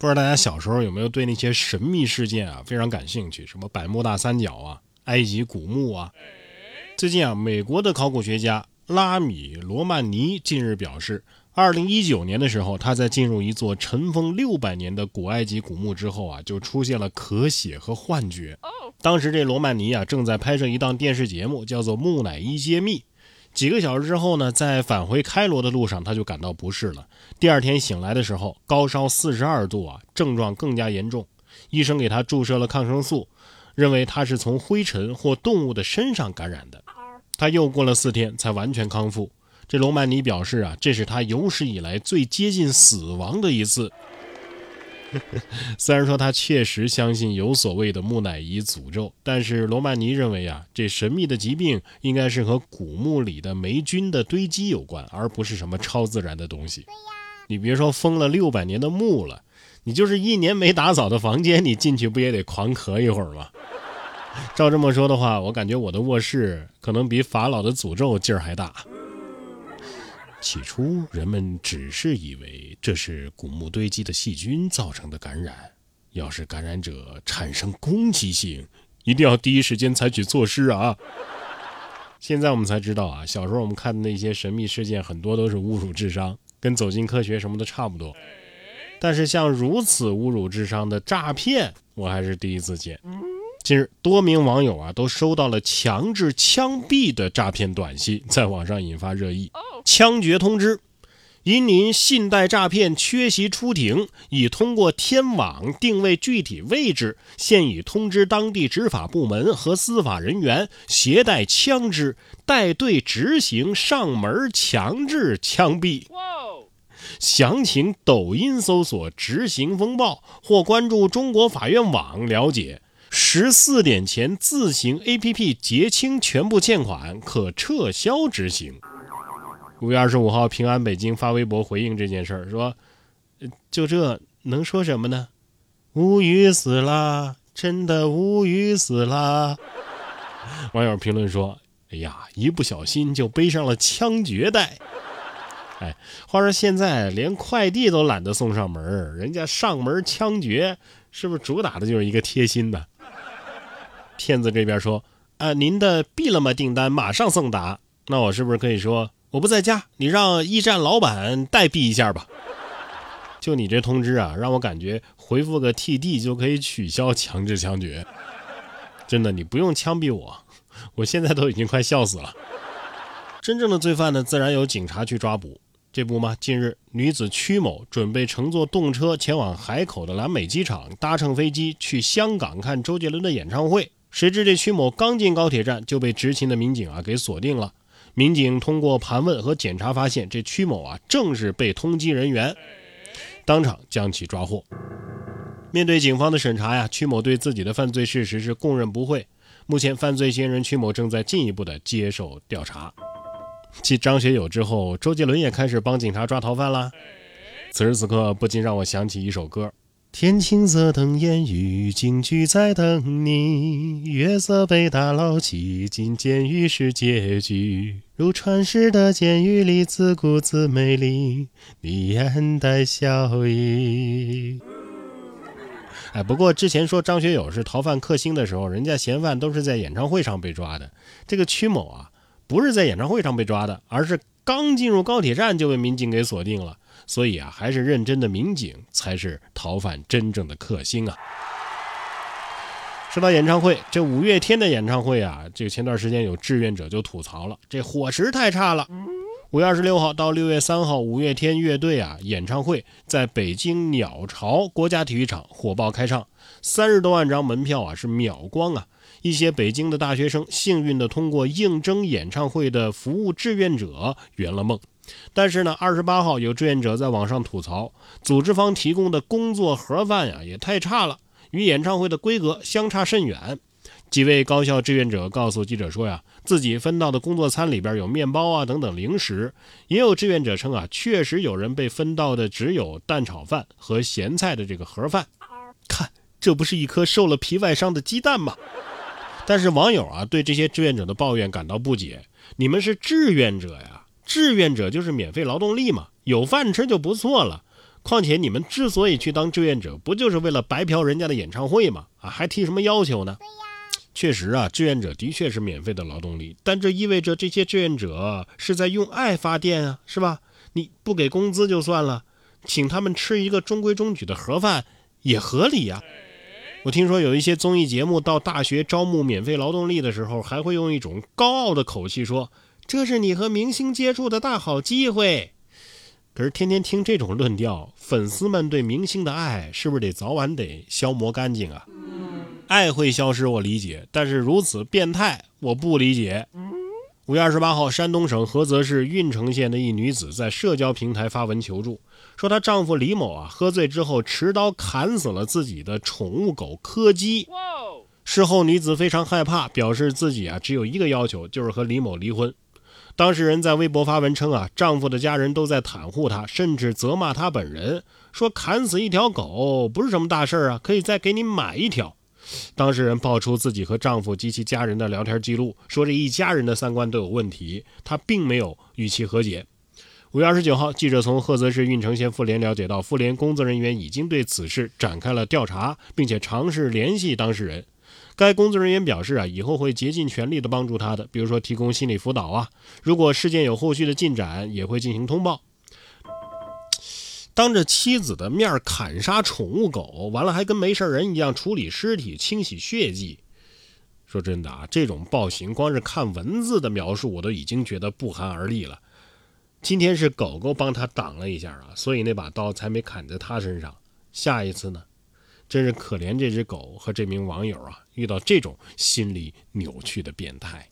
不知道大家小时候有没有对那些神秘事件啊非常感兴趣？什么百慕大三角啊、埃及古墓啊？最近啊，美国的考古学家拉米罗曼尼近日表示，二零一九年的时候，他在进入一座尘封六百年的古埃及古墓之后啊，就出现了咳血和幻觉。当时这罗曼尼啊正在拍摄一档电视节目，叫做《木乃伊揭秘》。几个小时之后呢，在返回开罗的路上，他就感到不适了。第二天醒来的时候，高烧四十二度啊，症状更加严重。医生给他注射了抗生素，认为他是从灰尘或动物的身上感染的。他又过了四天才完全康复。这罗曼尼表示啊，这是他有史以来最接近死亡的一次。虽然说他确实相信有所谓的木乃伊诅咒，但是罗曼尼认为啊，这神秘的疾病应该是和古墓里的霉菌的堆积有关，而不是什么超自然的东西。你别说封了六百年的墓了，你就是一年没打扫的房间，你进去不也得狂咳一会儿吗？照这么说的话，我感觉我的卧室可能比法老的诅咒劲儿还大。起初，人们只是以为这是古墓堆积的细菌造成的感染。要是感染者产生攻击性，一定要第一时间采取措施啊！现在我们才知道啊，小时候我们看的那些神秘事件，很多都是侮辱智商，跟走进科学什么的差不多。但是像如此侮辱智商的诈骗，我还是第一次见。近日，多名网友啊都收到了强制枪毙的诈骗短信，在网上引发热议。枪决通知：因您信贷诈骗缺席出庭，已通过天网定位具体位置，现已通知当地执法部门和司法人员携带枪支带队执行上门强制枪毙。详情抖音搜索“执行风暴”或关注中国法院网了解。十四点前自行 APP 结清全部欠款，可撤销执行。五月二十五号，平安北京发微博回应这件事儿，说：“就这能说什么呢？无语死啦，真的无语死啦。”网友评论说：“哎呀，一不小心就背上了枪决带。”哎，话说现在连快递都懒得送上门，人家上门枪决，是不是主打的就是一个贴心的？骗子这边说：“啊，您的毙了吗订单马上送达。”那我是不是可以说我不在家，你让驿站老板代币一下吧？就你这通知啊，让我感觉回复个 TD 就可以取消强制枪决。真的，你不用枪毙我，我现在都已经快笑死了。真正的罪犯呢，自然由警察去抓捕。这不吗？近日，女子曲某准备乘坐动车前往海口的蓝美机场，搭乘飞机去香港看周杰伦的演唱会。谁知这曲某刚进高铁站就被执勤的民警啊给锁定了。民警通过盘问和检查发现，这曲某啊正是被通缉人员，当场将其抓获。面对警方的审查呀，曲某对自己的犯罪事实是供认不讳。目前，犯罪嫌疑人曲某正在进一步的接受调查。继张学友之后，周杰伦也开始帮警察抓逃犯了。此时此刻，不禁让我想起一首歌。天青色等烟雨，警局在等你。月色被打捞起，进监狱是结局。如传世的监狱里，自顾自美丽，你眼带笑意。哎，不过之前说张学友是逃犯克星的时候，人家嫌犯都是在演唱会上被抓的。这个曲某啊，不是在演唱会上被抓的，而是刚进入高铁站就被民警给锁定了。所以啊，还是认真的民警才是逃犯真正的克星啊！说到演唱会，这五月天的演唱会啊，这个前段时间有志愿者就吐槽了，这伙食太差了。五月二十六号到六月三号，五月天乐队啊演唱会在北京鸟巢国家体育场火爆开唱，三十多万张门票啊是秒光啊！一些北京的大学生幸运的通过应征演唱会的服务志愿者圆了梦。但是呢，二十八号有志愿者在网上吐槽，组织方提供的工作盒饭呀也太差了，与演唱会的规格相差甚远。几位高校志愿者告诉记者说呀，自己分到的工作餐里边有面包啊等等零食。也有志愿者称啊，确实有人被分到的只有蛋炒饭和咸菜的这个盒饭。看，这不是一颗受了皮外伤的鸡蛋吗？但是网友啊对这些志愿者的抱怨感到不解，你们是志愿者呀。志愿者就是免费劳动力嘛，有饭吃就不错了。况且你们之所以去当志愿者，不就是为了白嫖人家的演唱会吗？啊，还提什么要求呢？确实啊，志愿者的确是免费的劳动力，但这意味着这些志愿者是在用爱发电啊，是吧？你不给工资就算了，请他们吃一个中规中矩的盒饭也合理呀。我听说有一些综艺节目到大学招募免费劳动力的时候，还会用一种高傲的口气说：“这是你和明星接触的大好机会。”可是天天听这种论调，粉丝们对明星的爱是不是得早晚得消磨干净啊？爱会消失，我理解，但是如此变态，我不理解。五月二十八号，山东省菏泽市郓城县的一女子在社交平台发文求助，说她丈夫李某啊喝醉之后持刀砍死了自己的宠物狗柯基。事后，女子非常害怕，表示自己啊只有一个要求，就是和李某离婚。当事人在微博发文称啊，丈夫的家人都在袒护她，甚至责骂她本人，说砍死一条狗不是什么大事儿啊，可以再给你买一条。当事人爆出自己和丈夫及其家人的聊天记录，说这一家人的三观都有问题，她并没有与其和解。五月二十九号，记者从菏泽市郓城县妇联了解到，妇联工作人员已经对此事展开了调查，并且尝试联系当事人。该工作人员表示啊，以后会竭尽全力的帮助他的，比如说提供心理辅导啊。如果事件有后续的进展，也会进行通报。当着妻子的面砍杀宠物狗，完了还跟没事人一样处理尸体、清洗血迹。说真的啊，这种暴行，光是看文字的描述，我都已经觉得不寒而栗了。今天是狗狗帮他挡了一下啊，所以那把刀才没砍在他身上。下一次呢？真是可怜这只狗和这名网友啊，遇到这种心理扭曲的变态。